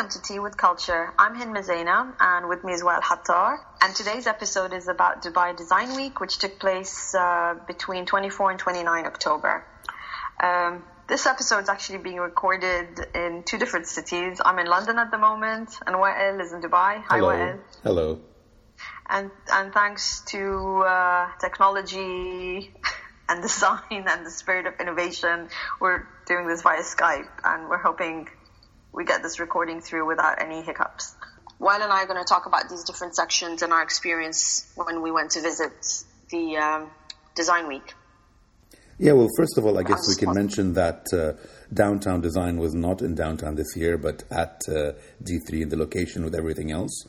Welcome to Tea with Culture. I'm Hind Mezaina, and with me is Wael Hattar. And today's episode is about Dubai Design Week, which took place uh, between 24 and 29 October. Um, this episode is actually being recorded in two different cities. I'm in London at the moment, and Wael is in Dubai. Hi, Hello. Wael. Hello. And and thanks to uh, technology and design and the spirit of innovation, we're doing this via Skype, and we're hoping we get this recording through without any hiccups. Wael and I are going to talk about these different sections and our experience when we went to visit the um, Design Week. Yeah, well, first of all, I guess we can mention that uh, downtown design was not in downtown this year, but at uh, D3 in the location with everything else.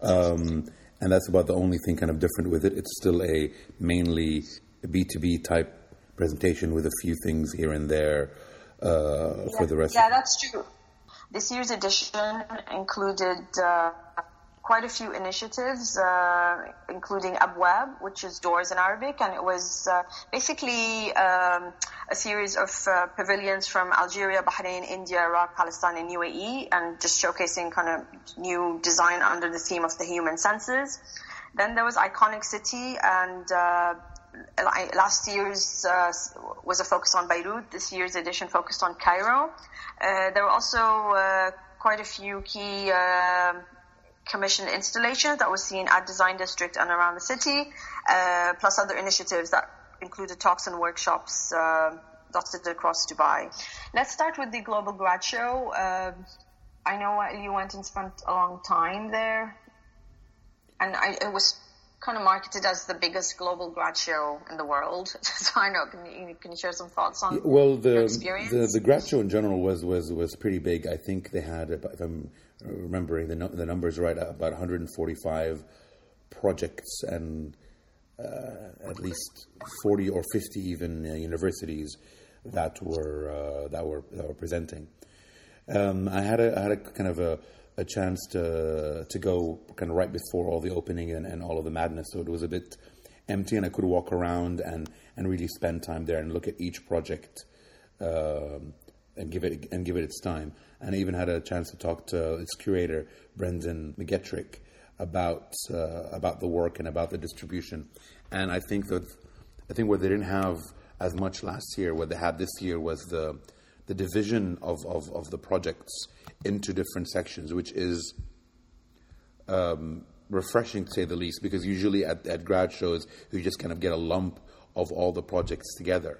Um, and that's about the only thing kind of different with it. It's still a mainly B2B type presentation with a few things here and there uh, for the rest. Yeah, that's true. This year's edition included uh, quite a few initiatives, uh, including Abwab, which is doors in Arabic, and it was uh, basically um, a series of uh, pavilions from Algeria, Bahrain, India, Iraq, Palestine, and UAE, and just showcasing kind of new design under the theme of the human senses. Then there was Iconic City, and uh, last year's uh, was a focus on Beirut. This year's edition focused on Cairo. Uh, there were also uh, quite a few key uh, commissioned installations that were seen at Design District and around the city, uh, plus other initiatives that included talks and workshops uh, dotted across Dubai. Let's start with the Global Grad Show. I know you went and spent a long time there, and I, it was kind of marketed as the biggest global grad show in the world. so I know, can you, can you share some thoughts on Well, the, experience? the the grad show in general was was was pretty big. I think they had, if I'm remembering the the numbers right, about 145 projects and uh, at least 40 or 50 even uh, universities that were uh, that were that were presenting. Um, I had a I had a kind of a, a chance to to go kind of right before all the opening and, and all of the madness, so it was a bit empty, and I could walk around and, and really spend time there and look at each project um, and give it and give it its time. And I even had a chance to talk to its curator Brendan McGetrick about uh, about the work and about the distribution. And I think that I think what they didn't have as much last year, what they had this year was the the division of, of, of the projects into different sections, which is um, refreshing to say the least, because usually at, at grad shows you just kind of get a lump of all the projects together.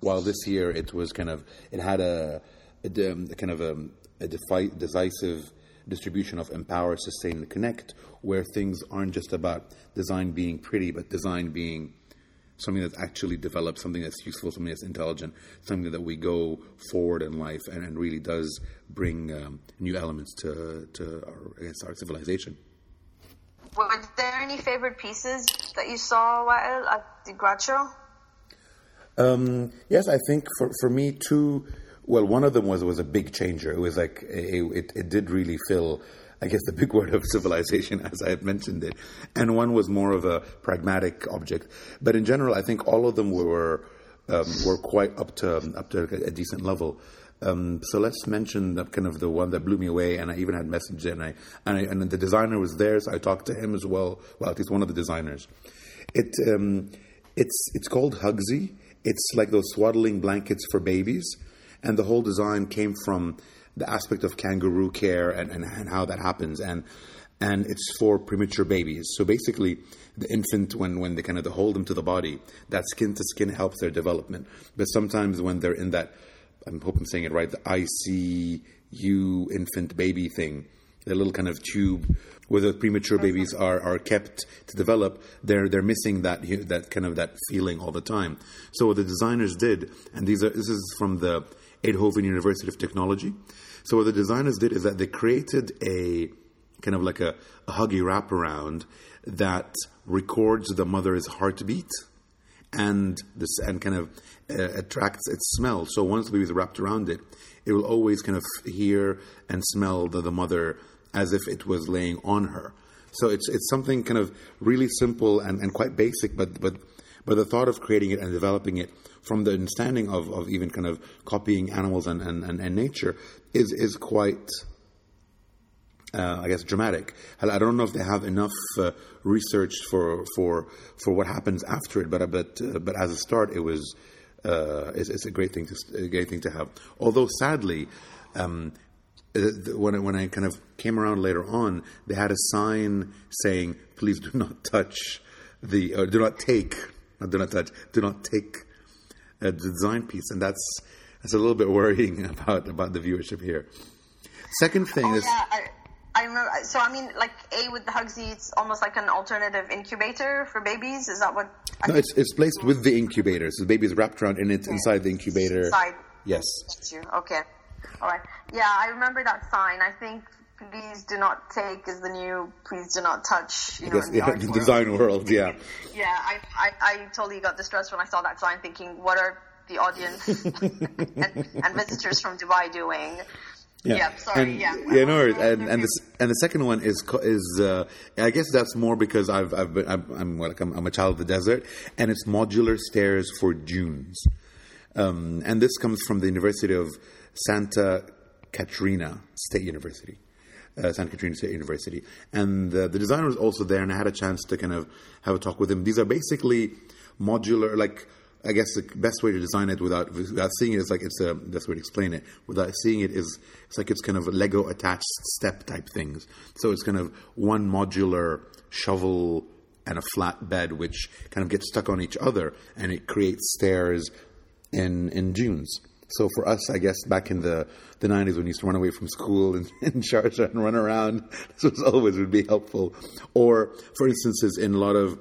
While this year it was kind of it had a, a, um, kind of a, a defi- decisive distribution of empower, sustain, and connect, where things aren't just about design being pretty, but design being something that's actually developed, something that's useful, something that's intelligent, something that we go forward in life and, and really does bring um, new elements to, to our, I guess, our civilization. Were there any favorite pieces that you saw, Wael, at the grad show? Um, yes, I think for, for me, too. Well, one of them was was a big changer. It was like a, it, it did really fill, I guess, the big word of civilization, as I had mentioned it. And one was more of a pragmatic object. But in general, I think all of them were um, were quite up to up to a decent level. Um, so let's mention the, kind of the one that blew me away, and I even had messaged it, and I, and, I, and the designer was there, so I talked to him as well. Well, at least one of the designers. It um, it's it's called Hugsy. It's like those swaddling blankets for babies, and the whole design came from the aspect of kangaroo care and, and, and how that happens, and and it's for premature babies. So basically, the infant when when they kind of hold them to the body, that skin to skin helps their development. But sometimes when they're in that, I hope I'm saying it right, the ICU infant baby thing, the little kind of tube where the premature babies are, are kept to develop, they're they're missing that that kind of that feeling all the time. So what the designers did, and these are this is from the Eindhoven University of Technology. So what the designers did is that they created a kind of like a, a huggy wraparound that records the mother's heartbeat and this and kind of uh, attracts its smell. So once the baby is wrapped around it, it will always kind of hear and smell the, the mother as if it was laying on her. So it's it's something kind of really simple and, and quite basic, but but but the thought of creating it and developing it from the understanding of, of even kind of copying animals and, and, and, and nature is is quite uh, I guess dramatic. I don't know if they have enough uh, research for for for what happens after it, but but uh, but as a start, it was uh, it's, it's, a great thing to a great thing to have. Although sadly, um, uh, when I, when I kind of came around later on, they had a sign saying, "Please do not touch the, or do not take, do not touch, do not take a design piece," and that's that's a little bit worrying about about the viewership here. Second thing oh, is. Yeah, I, I remember. So I mean, like A with the Hugsy, it's almost like an alternative incubator for babies. Is that what? no, it's it's placed with the incubator. So the baby is wrapped around and it's okay. inside the incubator. Inside. Yes. Okay. All right. Yeah, I remember that sign. I think please do not take is the new please do not touch. You know, yes, yeah, the world. design world. Yeah. Yeah, I, I, I totally got distressed when I saw that sign, thinking, what are the audience and, and visitors from Dubai doing? Yeah, yeah sorry. And, yeah, yeah, no worries. And, and the and the second one is is uh, I guess that's more because I've I've been I'm I'm, like I'm, I'm, a child of the desert, and it's modular stairs for dunes, um, and this comes from the University of Santa Catarina State University. Uh, Santa Catarina State University, and uh, the designer was also there, and I had a chance to kind of have a talk with him. These are basically modular, like I guess the best way to design it without without seeing it is like it's a best way to explain it. Without seeing it is it's like it's kind of Lego attached step type things. So it's kind of one modular shovel and a flat bed which kind of gets stuck on each other and it creates stairs in in dunes. So for us, I guess back in the, the 90s when we used to run away from school and, in Sharjah and run around, this was always would be helpful. Or for instances, in a lot of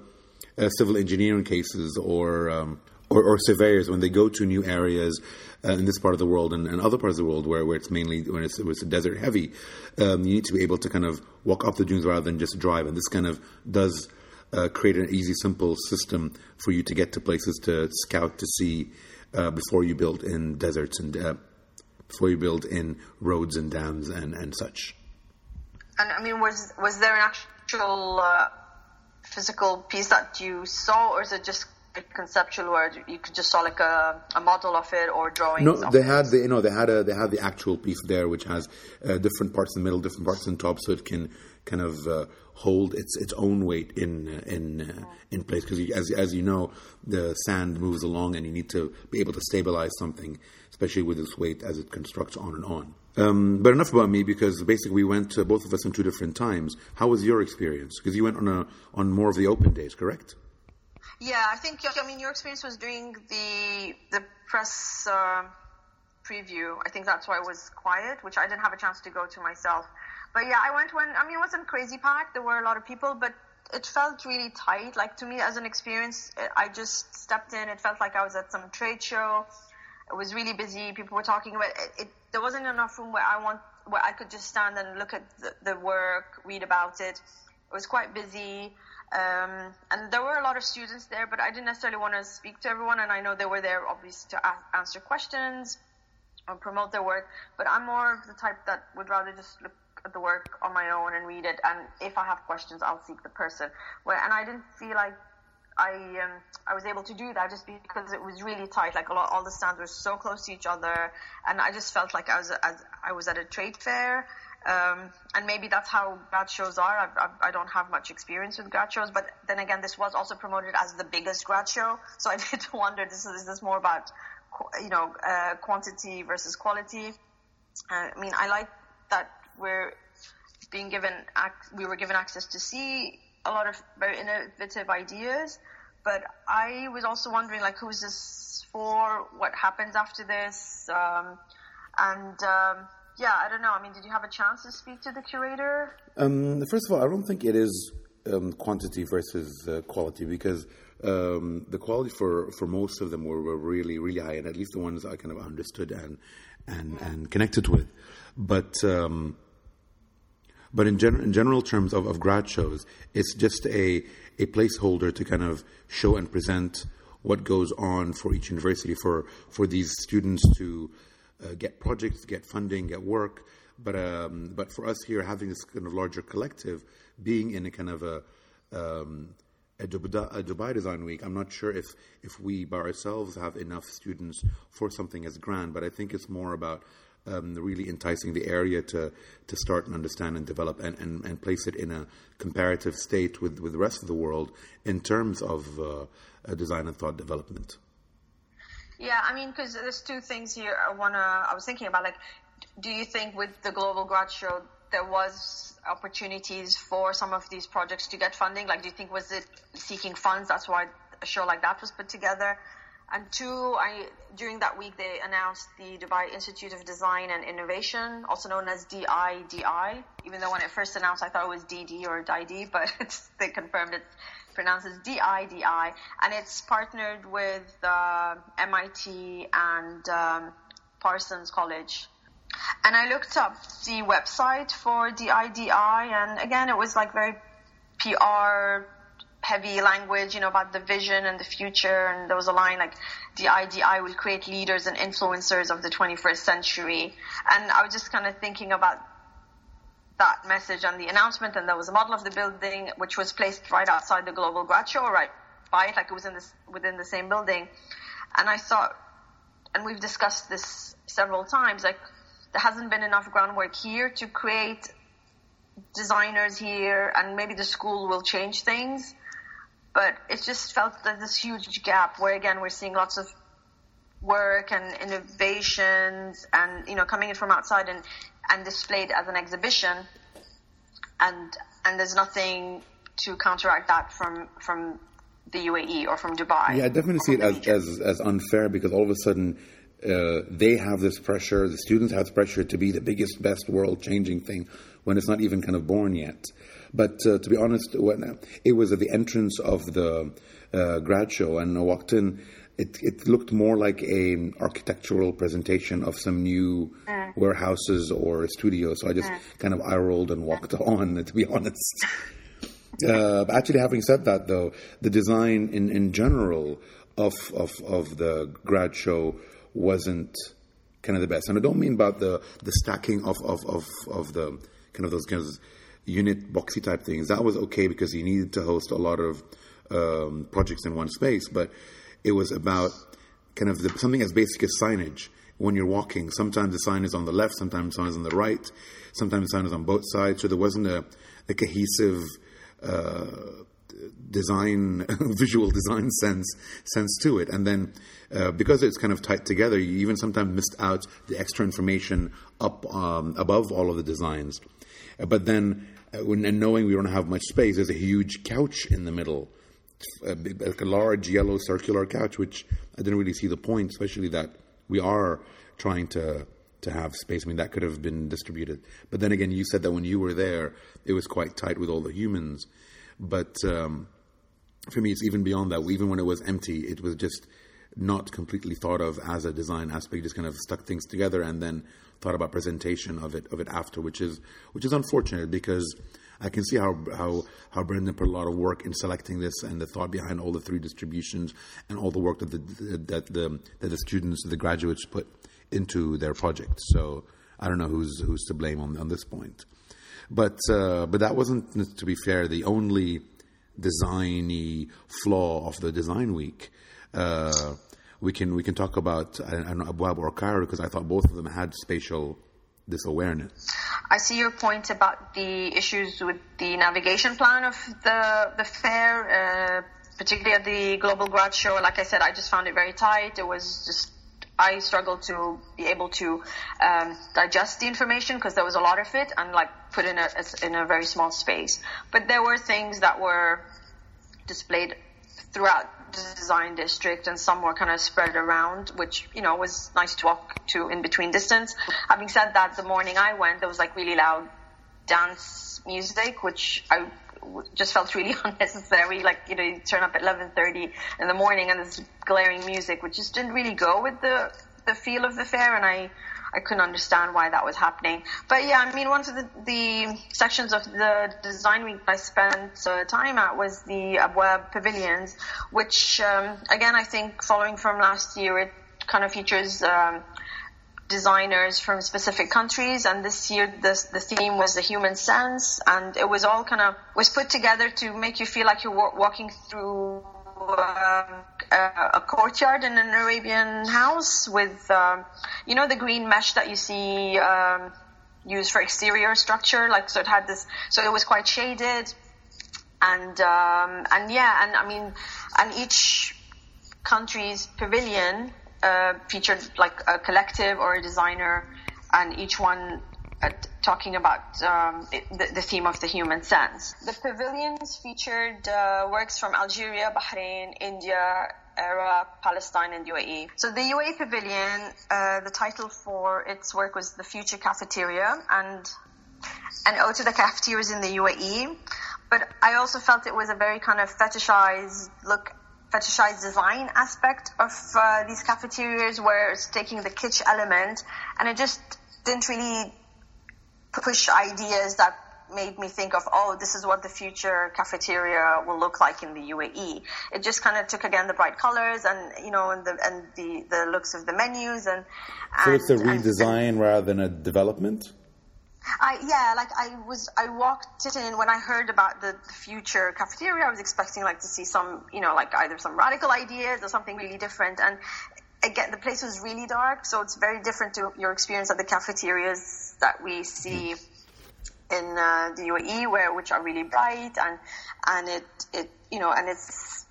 uh, civil engineering cases or um, or, or, surveyors when they go to new areas uh, in this part of the world and, and, other parts of the world where, where it's mainly when it's, it's desert heavy, um, you need to be able to kind of walk up the dunes rather than just drive. And this kind of does uh, create an easy, simple system for you to get to places to scout to see uh, before you build in deserts and uh, before you build in roads and dams and, and such. And I mean, was was there an actual uh, physical piece that you saw, or is it just a conceptual where you could just saw like a, a model of it or drawings. No, they had the you know they had a they had the actual piece there, which has uh, different parts in the middle, different parts on top, so it can kind of uh, hold its its own weight in uh, in uh, in place. Because as as you know, the sand moves along, and you need to be able to stabilize something, especially with its weight as it constructs on and on. Um, but enough about me because basically we went both of us in two different times. How was your experience? Because you went on a on more of the open days, correct? Yeah, I think I mean your experience was during the the press uh, preview. I think that's why it was quiet, which I didn't have a chance to go to myself. But yeah, I went when I mean it wasn't crazy packed. There were a lot of people, but it felt really tight. Like to me, as an experience, I just stepped in. It felt like I was at some trade show. It was really busy. People were talking about it. it there wasn't enough room where I want where I could just stand and look at the, the work, read about it. It was quite busy. Um, and there were a lot of students there, but I didn't necessarily want to speak to everyone. And I know they were there obviously to answer questions or promote their work. But I'm more of the type that would rather just look the work on my own and read it. And if I have questions, I'll seek the person. Where, and I didn't feel like I um, I was able to do that just because it was really tight. Like a lot, all the stands were so close to each other, and I just felt like I was as I was at a trade fair. Um, and maybe that's how grad shows are. I've, I've, I do not have much experience with grad shows, but then again, this was also promoted as the biggest grad show. So I did wonder, this is, is this more about, you know, uh, quantity versus quality? Uh, I mean, I like that we're being given, ac- we were given access to see a lot of very innovative ideas, but I was also wondering, like, who's this for? What happens after this? Um, and, um, yeah, I don't know. I mean, did you have a chance to speak to the curator? Um, first of all, I don't think it is um, quantity versus uh, quality because um, the quality for, for most of them were, were really really high, and at least the ones I kind of understood and and and connected with. But um, but in, gen- in general terms of, of grad shows, it's just a a placeholder to kind of show and present what goes on for each university for for these students to uh, get projects, get funding, get work. But um, but for us here, having this kind of larger collective, being in a kind of a um, a, Dubai, Design Week, I'm not sure if if we by ourselves have enough students for something as grand. But I think it's more about um, really enticing the area to to start and understand and develop and, and, and place it in a comparative state with, with the rest of the world in terms of uh, design and thought development. Yeah, I mean, because there's two things here. I wanna. I was thinking about like, do you think with the Global Grad Show there was opportunities for some of these projects to get funding? Like, do you think was it seeking funds? That's why a show like that was put together. And two, I during that week they announced the Dubai Institute of Design and Innovation, also known as DIDI. Even though when it first announced, I thought it was DD or DID, but they confirmed it's pronounced as DIDI, and it's partnered with uh, MIT and um, Parsons College. And I looked up the website for DIDI, and again, it was like very PR heavy language, you know, about the vision and the future. And there was a line like, DIDI will create leaders and influencers of the 21st century. And I was just kind of thinking about that message and the announcement. And there was a model of the building, which was placed right outside the Global Grad Show, right by it, like it was in this, within the same building. And I thought, and we've discussed this several times, like, there hasn't been enough groundwork here to create designers here and maybe the school will change things but it just felt like this huge gap where again we're seeing lots of work and innovations and you know coming in from outside and and displayed as an exhibition and and there's nothing to counteract that from from the UAE or from Dubai. Yeah, I definitely see it as, as, as unfair because all of a sudden uh, they have this pressure, the students have the pressure to be the biggest, best world changing thing when it's not even kind of born yet. But uh, to be honest, when it was at the entrance of the uh, grad show, and I walked in, it, it looked more like a architectural presentation of some new mm. warehouses or studios. So I just mm. kind of eye rolled and walked on. To be honest. Uh, actually, having said that, though, the design in, in general of, of, of the grad show wasn't kind of the best. And I don't mean about the, the stacking of, of, of, of the kind of those kinds of unit boxy type things. That was okay because you needed to host a lot of um, projects in one space, but it was about kind of the, something as basic as signage. When you're walking, sometimes the sign is on the left, sometimes the sign is on the right, sometimes the sign is on both sides. So there wasn't a, a cohesive uh, design, visual design sense sense to it. And then uh, because it's kind of tight together, you even sometimes missed out the extra information up um, above all of the designs. But then, and knowing we don't have much space, there's a huge couch in the middle, a, like a large yellow circular couch, which I didn't really see the point, especially that we are trying to to have space. I mean, that could have been distributed. But then again, you said that when you were there, it was quite tight with all the humans. But um, for me, it's even beyond that. Even when it was empty, it was just not completely thought of as a design aspect. Just kind of stuck things together and then thought about presentation of it of it after, which is which is unfortunate because I can see how how how Brendan put a lot of work in selecting this and the thought behind all the three distributions and all the work that the that the that the students the graduates put into their project. So I don't know who's who's to blame on on this point, but uh, but that wasn't to be fair the only designy flaw of the design week. Uh, we can we can talk about I, Abwab or Cairo because I thought both of them had spatial this awareness. I see your point about the issues with the navigation plan of the the fair, uh, particularly at the Global Grad Show. Like I said, I just found it very tight. It was just I struggled to be able to um, digest the information because there was a lot of it and like put in a in a very small space. But there were things that were displayed throughout design district and some were kind of spread around, which, you know, was nice to walk to in between distance. Having said that, the morning I went, there was like really loud dance music, which I just felt really unnecessary. Like, you know, you turn up at 11.30 in the morning and there's glaring music, which just didn't really go with the, the feel of the fair. And I, I couldn't understand why that was happening. But yeah, I mean, one of the, the sections of the design week I spent uh, time at was the Abwab pavilions, which, um, again, I think following from last year, it kind of features, um, designers from specific countries and this year the, the theme was the human sense and it was all kind of was put together to make you feel like you're walking through a, a courtyard in an Arabian house with, um, you know, the green mesh that you see um, used for exterior structure. Like, so it had this, so it was quite shaded, and um, and yeah, and I mean, and each country's pavilion uh, featured like a collective or a designer, and each one uh, talking about um, the, the, theme of the human sense. The pavilions featured uh, works from Algeria, Bahrain, India, Iraq, Palestine, and UAE. So the UAE pavilion, uh, the title for its work was the Future Cafeteria, and an ode to the cafeterias in the UAE. But I also felt it was a very kind of fetishized look fetishized design aspect of uh, these cafeterias where it's taking the kitsch element and it just didn't really push ideas that made me think of, oh, this is what the future cafeteria will look like in the UAE. It just kind of took again the bright colors and you know and the and the, the looks of the menus and. So and, it's a redesign and, rather than a development. I yeah, like I was I walked it in when I heard about the, the future cafeteria. I was expecting like to see some you know like either some radical ideas or something really different and again, the place was really dark, so it's very different to your experience at the cafeterias that we see in uh, the UAE, where which are really bright and and it it you know and it's.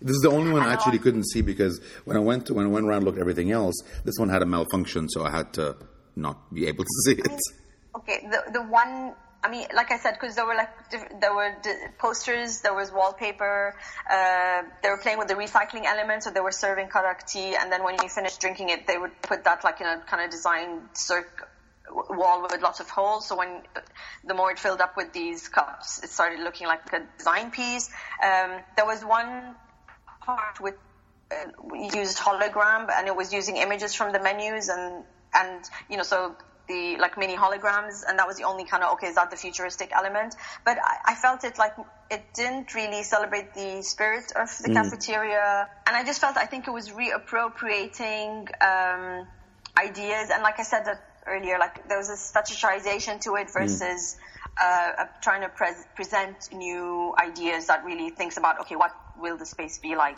This is the only one I actually couldn't see because when I went to, when I went around and looked at everything else, this one had a malfunction, so I had to not be able to see it. Okay, the the one I mean, like I said, because there were like there were posters, there was wallpaper. Uh, they were playing with the recycling elements, so they were serving karak tea, and then when you finished drinking it, they would put that like in a kind of designed circ wall with lots of holes. So when the more it filled up with these cups, it started looking like a design piece. Um, there was one part with uh, used hologram, and it was using images from the menus, and and you know so the like mini holograms, and that was the only kind of okay, is that the futuristic element? But I, I felt it like it didn't really celebrate the spirit of the mm. cafeteria, and I just felt I think it was reappropriating um, ideas, and like I said that earlier, like there was a fetishization to it mm. versus. Mm. Uh, trying to pre- present new ideas that really thinks about okay, what will the space be like?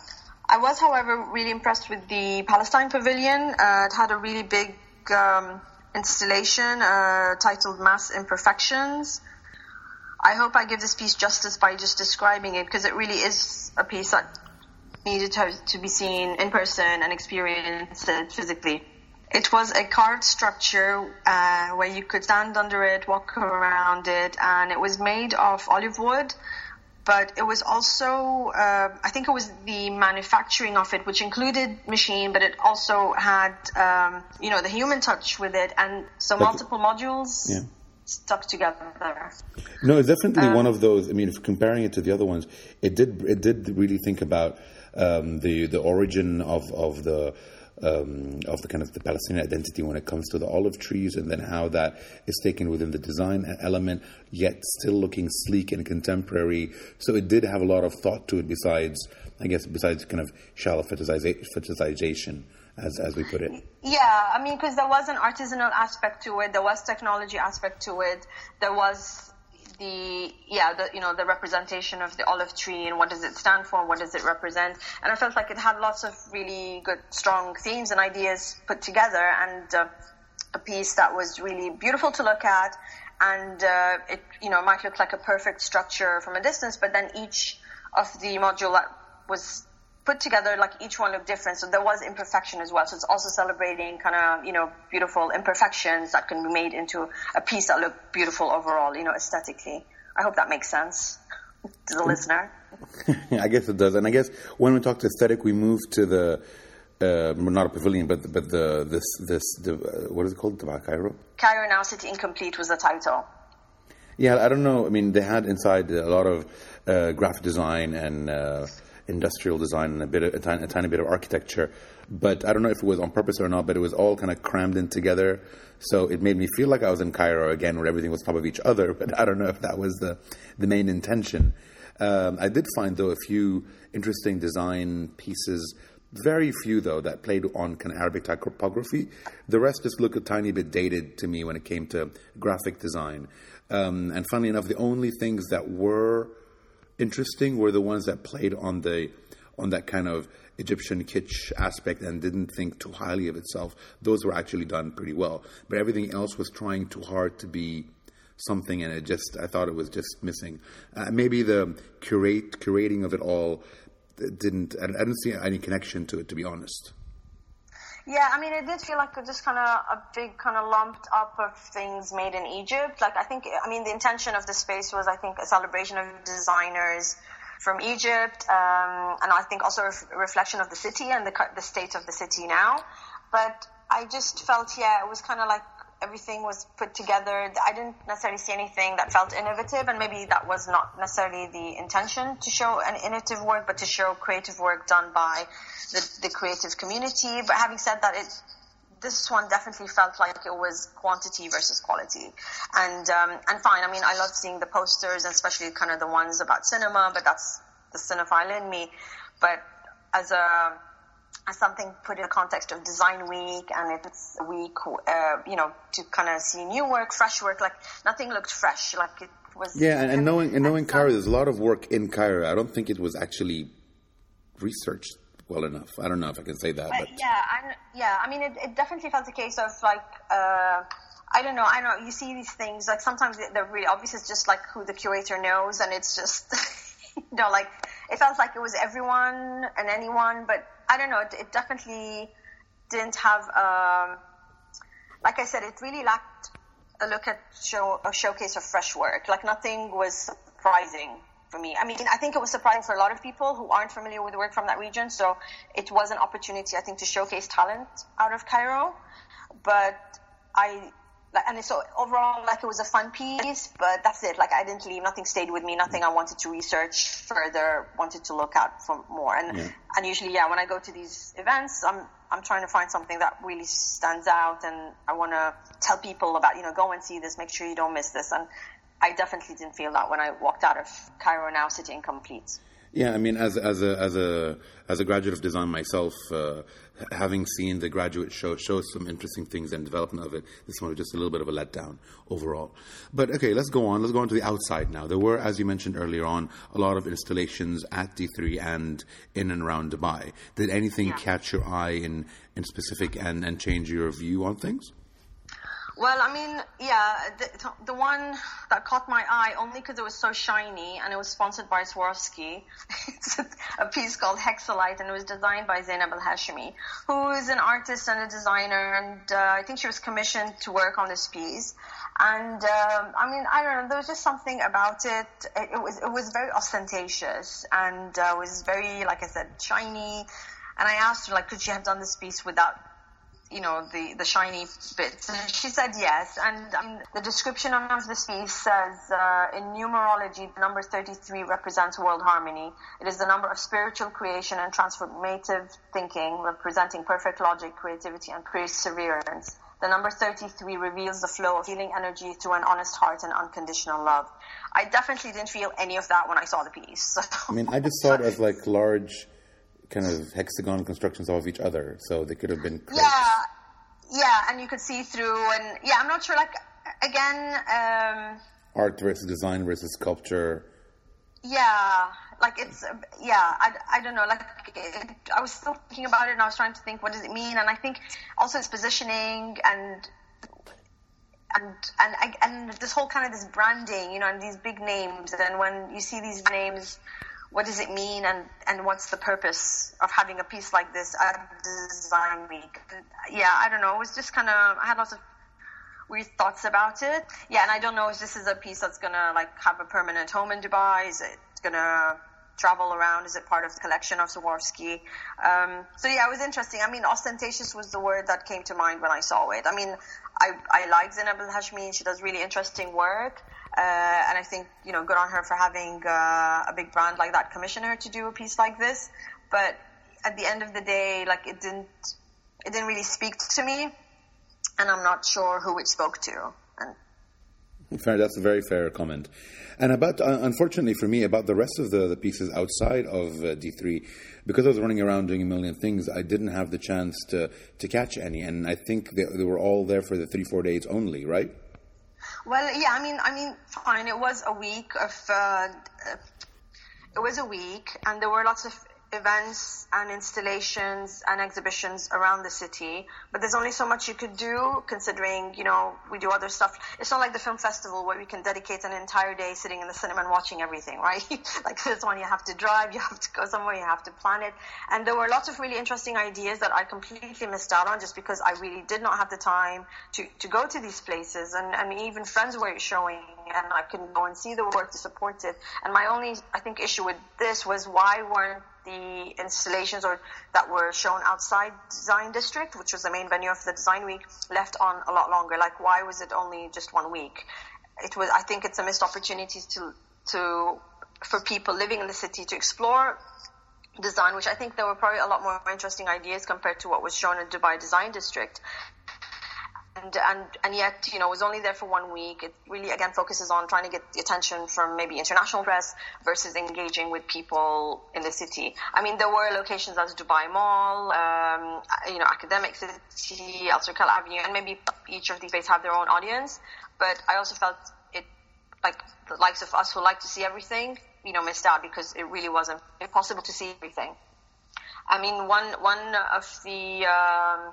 I was, however, really impressed with the Palestine Pavilion. Uh, it had a really big um, installation uh, titled Mass Imperfections. I hope I give this piece justice by just describing it because it really is a piece that needed to, to be seen in person and experienced physically. It was a carved structure uh, where you could stand under it, walk around it, and it was made of olive wood but it was also uh, I think it was the manufacturing of it, which included machine, but it also had um, you know the human touch with it, and so like, multiple modules. Yeah. Stuck together. No, it's definitely um, one of those. I mean, if comparing it to the other ones, it did it did really think about um, the the origin of of the um, of the kind of the Palestinian identity when it comes to the olive trees, and then how that is taken within the design element, yet still looking sleek and contemporary. So it did have a lot of thought to it. Besides, I guess, besides kind of shallow fetishization. As, as we put it. Yeah, I mean, because there was an artisanal aspect to it, there was technology aspect to it, there was the yeah the you know the representation of the olive tree and what does it stand for what does it represent. And i felt like it had lots of really good strong themes and ideas put together and uh, a piece that was really beautiful to look at. And uh, it you know might look like a perfect structure from a distance but then each of the module that was put together like each one looked different so there was imperfection as well so it's also celebrating kind of you know beautiful imperfections that can be made into a piece that look beautiful overall you know aesthetically i hope that makes sense to the listener i guess it does and i guess when we talk to aesthetic we move to the uh, not a pavilion, but but the this this the, uh, what is it called? The Cairo. Cairo now city incomplete was the title. Yeah, I don't know. I mean, they had inside a lot of uh, graphic design and uh, industrial design and a bit, of, a, tiny, a tiny bit of architecture. But I don't know if it was on purpose or not. But it was all kind of crammed in together. So it made me feel like I was in Cairo again, where everything was top of each other. But I don't know if that was the the main intention. Um, I did find though a few interesting design pieces. Very few though that played on kind of Arabic typography. The rest just looked a tiny bit dated to me when it came to graphic design. Um, and funnily enough, the only things that were interesting were the ones that played on the on that kind of Egyptian kitsch aspect and didn't think too highly of itself, those were actually done pretty well. But everything else was trying too hard to be something, and it just I thought it was just missing. Uh, maybe the curate curating of it all didn't. I didn't see any connection to it, to be honest. Yeah, I mean, it did feel like just kind of a big kind of lumped up of things made in Egypt. Like, I think, I mean, the intention of the space was, I think, a celebration of designers from Egypt, um, and I think also a reflection of the city and the, the state of the city now. But I just felt, yeah, it was kind of like everything was put together. I didn't necessarily see anything that felt innovative, and maybe that was not necessarily the intention to show an innovative work, but to show creative work done by the, the creative community. But having said that, it this one definitely felt like it was quantity versus quality, and um, and fine. I mean, I love seeing the posters, especially kind of the ones about cinema, but that's the cinephile in me. But as a something put in the context of design week and it's a week, uh, you know, to kind of see new work, fresh work, like nothing looked fresh, like it was. Yeah, and, and knowing and knowing Cairo, there's a lot of work in Cairo. I don't think it was actually researched well enough. I don't know if I can say that. Uh, but. yeah, I'm, yeah. I mean, it, it definitely felt a case of like. Uh, I don't know. I don't know. You see these things like sometimes they're really obvious. It's just like who the curator knows, and it's just you know like it felt like it was everyone and anyone, but I don't know. It, it definitely didn't have. Um, like I said, it really lacked a look at show a showcase of fresh work. Like nothing was surprising for me. I mean, I think it was surprising for a lot of people who aren't familiar with work from that region. So it was an opportunity, I think, to showcase talent out of Cairo. But I like, and so overall, like it was a fun piece, but that's it. Like I didn't leave, nothing stayed with me, nothing I wanted to research further, wanted to look out for more. And yeah. and usually, yeah, when I go to these events, I'm I'm trying to find something that really stands out, and I want to tell people about, you know, go and see this, make sure you don't miss this. And I definitely didn't feel that when I walked out of Cairo now, City Incomplete. Yeah, I mean, as as a as a as a graduate of design myself, uh, having seen the graduate show show some interesting things and development of it, this one was just a little bit of a letdown overall. But okay, let's go on. Let's go on to the outside now. There were, as you mentioned earlier on, a lot of installations at D3 and in and around Dubai. Did anything yeah. catch your eye in in specific and and change your view on things? Well, I mean, yeah, the, the one that caught my eye only because it was so shiny and it was sponsored by Swarovski. it's a piece called Hexalite and it was designed by Zainab Al Hashimi, who is an artist and a designer. And uh, I think she was commissioned to work on this piece. And um, I mean, I don't know. There was just something about it. It, it was it was very ostentatious and uh, was very, like I said, shiny. And I asked her, like, could she have done this piece without you know, the, the shiny bits. And she said yes. And um, the description of this piece says, uh, in numerology, the number 33 represents world harmony. It is the number of spiritual creation and transformative thinking, representing perfect logic, creativity, and perseverance. The number 33 reveals the flow of healing energy through an honest heart and unconditional love. I definitely didn't feel any of that when I saw the piece. I mean, I just saw it as like large kind of hexagon constructions of each other, so they could have been. Crates. Yeah, yeah, and you could see through, and yeah, I'm not sure. Like again, um, art versus design versus sculpture. Yeah, like it's yeah, I, I don't know. Like it, I was still thinking about it, and I was trying to think what does it mean, and I think also its positioning and and and and this whole kind of this branding, you know, and these big names, and when you see these names what does it mean and, and what's the purpose of having a piece like this at Design Week? yeah, I don't know. It was just kind of, I had lots of weird thoughts about it. Yeah, and I don't know if this is a piece that's to like have a permanent home in Dubai. Is it to travel around? Is it part of the collection of Swarovski? Um, so yeah, it was interesting. I mean, ostentatious was the word that came to mind when I saw it. I mean, I, I like Zainab Al-Hashmi. She does really interesting work. Uh, and I think, you know, good on her for having uh, a big brand like that commission her to do a piece like this. But at the end of the day, like it didn't, it didn't really speak to me, and I'm not sure who it spoke to. And fair, that's a very fair comment. And about, uh, unfortunately for me, about the rest of the, the pieces outside of uh, D3, because I was running around doing a million things, I didn't have the chance to, to catch any. And I think they, they were all there for the three, four days only, right? Well, yeah, I mean, I mean, fine. It was a week of, uh, it was a week, and there were lots of events and installations and exhibitions around the city, but there's only so much you could do considering, you know, we do other stuff. It's not like the film festival where we can dedicate an entire day sitting in the cinema and watching everything, right? like this one, you have to drive, you have to go somewhere, you have to plan it. And there were lots of really interesting ideas that I completely missed out on just because I really did not have the time to, to go to these places. And, and even friends were showing and I couldn't go and see the work to support it. And my only, I think, issue with this was why weren't the installations or that were shown outside Design District, which was the main venue of the Design Week, left on a lot longer? Like, why was it only just one week? It was. I think it's a missed opportunity to to for people living in the city to explore design, which I think there were probably a lot more interesting ideas compared to what was shown in Dubai Design District and and and yet you know it was only there for one week. It really again focuses on trying to get the attention from maybe international press versus engaging with people in the city. I mean, there were locations as Dubai Mall, um, you know, Academic City, Alserkal Avenue, and maybe each of these places have their own audience. But I also felt it like the likes of us who like to see everything, you know, missed out because it really wasn't impossible to see everything. I mean, one one of the um,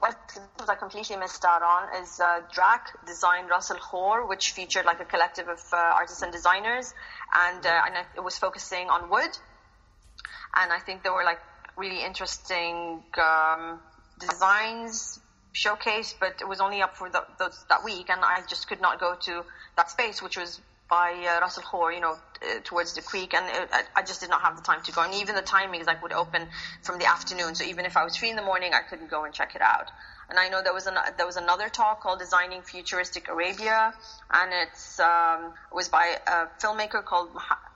what I completely missed out on is uh, DRAC designed Ras Al Khor, which featured like a collective of uh, artists and designers, and, uh, and it was focusing on wood. And I think there were like really interesting um, designs showcased, but it was only up for the, those, that week, and I just could not go to that space, which was by uh, Ras Al Khor, you know, uh, towards the creek, and it, I, just did not have the time to go. And even the timings, like, would open from the afternoon. So even if I was free in the morning, I couldn't go and check it out. And I know there was an, there was another talk called Designing Futuristic Arabia, and it's um, was by a filmmaker called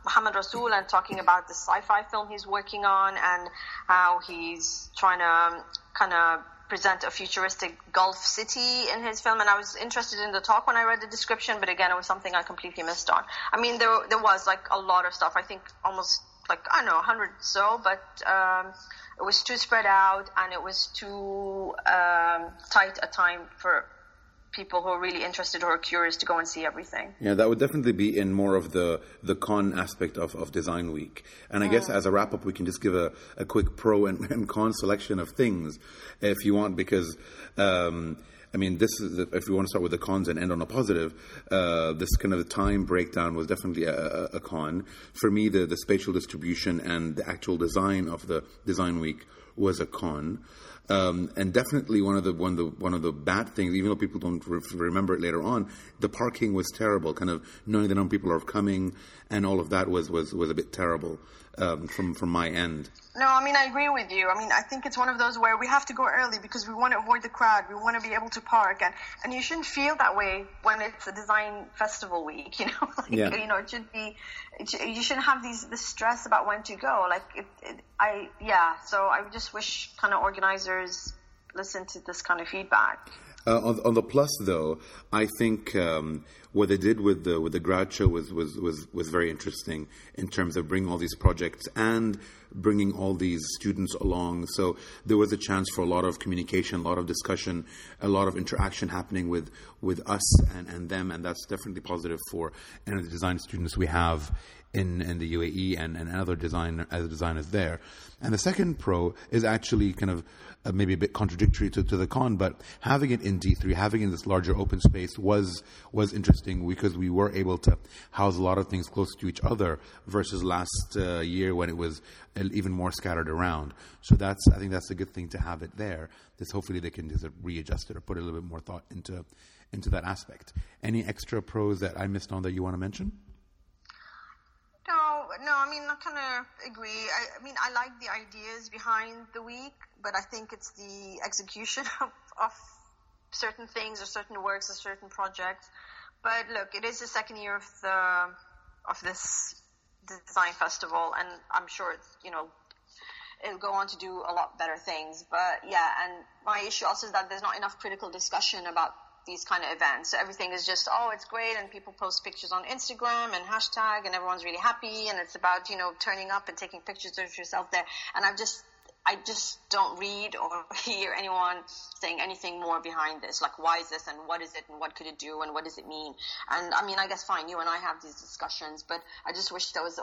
Muhammad Rasul, and talking about the sci-fi film he's working on and how he's trying to um, kind of present a futuristic Gulf city in his film, and I was interested in the talk when I read the description, but again, it was something I completely missed on. I mean, there there was like a lot of stuff. I think almost like I don't know, hundred so, but um, it was too spread out and it was too um, tight a time for people who are really interested or curious to go and see everything. Yeah, that would definitely be in more of the, the con aspect of, of Design Week. And I mm. guess as a wrap up, we can just give a, a quick pro and, and con selection of things if you want, because. Um, I mean, this is if we want to start with the cons and end on a positive. Uh, this kind of time breakdown was definitely a, a, a, con for me. The the spatial distribution and the actual design of the design week was a con. Um, and definitely one of the one of the one of the bad things, even though people don't re- remember it later on, the parking was terrible. Kind of knowing the number of people are coming and all of that was was was a bit terrible um, from from my end. No, I mean I agree with you. I mean I think it's one of those where we have to go early because we want to avoid the crowd. We want to be able to park, and and you shouldn't feel that way when it's a design festival week. You know, like, yeah. you know it should be. It you shouldn't have these the stress about when to go. Like it, it, I yeah. So I just wish kind of organizers listen to this kind of feedback. Uh, on, on, the plus, though, I think um, what they did with the with the grad show was, was was was very interesting in terms of bringing all these projects and bringing all these students along. So there was a chance for a lot of communication, a lot of discussion, a lot of interaction happening with with us and, and them, and that's definitely positive for any of the design students we have in, in the UAE and, and other design as designers there. And the second pro is actually kind of uh, maybe a bit contradictory to, to the con, but having it in D3, having it in this larger open space was was interesting because we were able to house a lot of things close to each other versus last uh, year when it was even more scattered around. So that's I think that's a good thing to have it there. This hopefully they can just readjust it or put a little bit more thought into into that aspect. Any extra pros that I missed on that you want to mention? No, no. I mean, I kind of agree. I, I, mean, I like the ideas behind the week, but I think it's the execution of, of certain things or certain works or certain projects. But look, it is the second year of the of this design festival, and I'm sure you know it'll go on to do a lot better things. But yeah, and my issue also is that there's not enough critical discussion about these kind of events. So everything is just, oh, it's great, and people post pictures on Instagram and hashtag, and everyone's really happy, and it's about, you know, turning up and taking pictures of yourself there. And I've just, I just don't read or hear anyone saying anything more behind this. Like, why is this, and what is it, and what could it do, and what does it mean? And I mean, I guess fine, you and I have these discussions, but I just wish there was a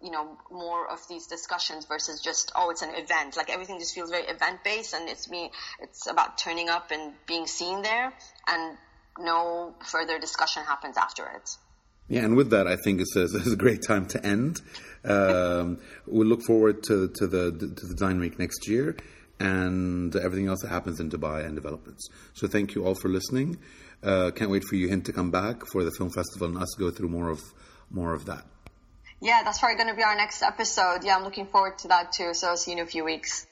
you know more of these discussions versus just oh it's an event like everything just feels very event based and it's me it's about turning up and being seen there and no further discussion happens after it yeah and with that i think it's a, it's a great time to end um, we'll look forward to, to the to the design week next year and everything else that happens in dubai and developments so thank you all for listening uh, can't wait for you Hind to come back for the film festival and us to go through more of more of that yeah, that's probably going to be our next episode. Yeah, I'm looking forward to that too. So I'll see you in a few weeks.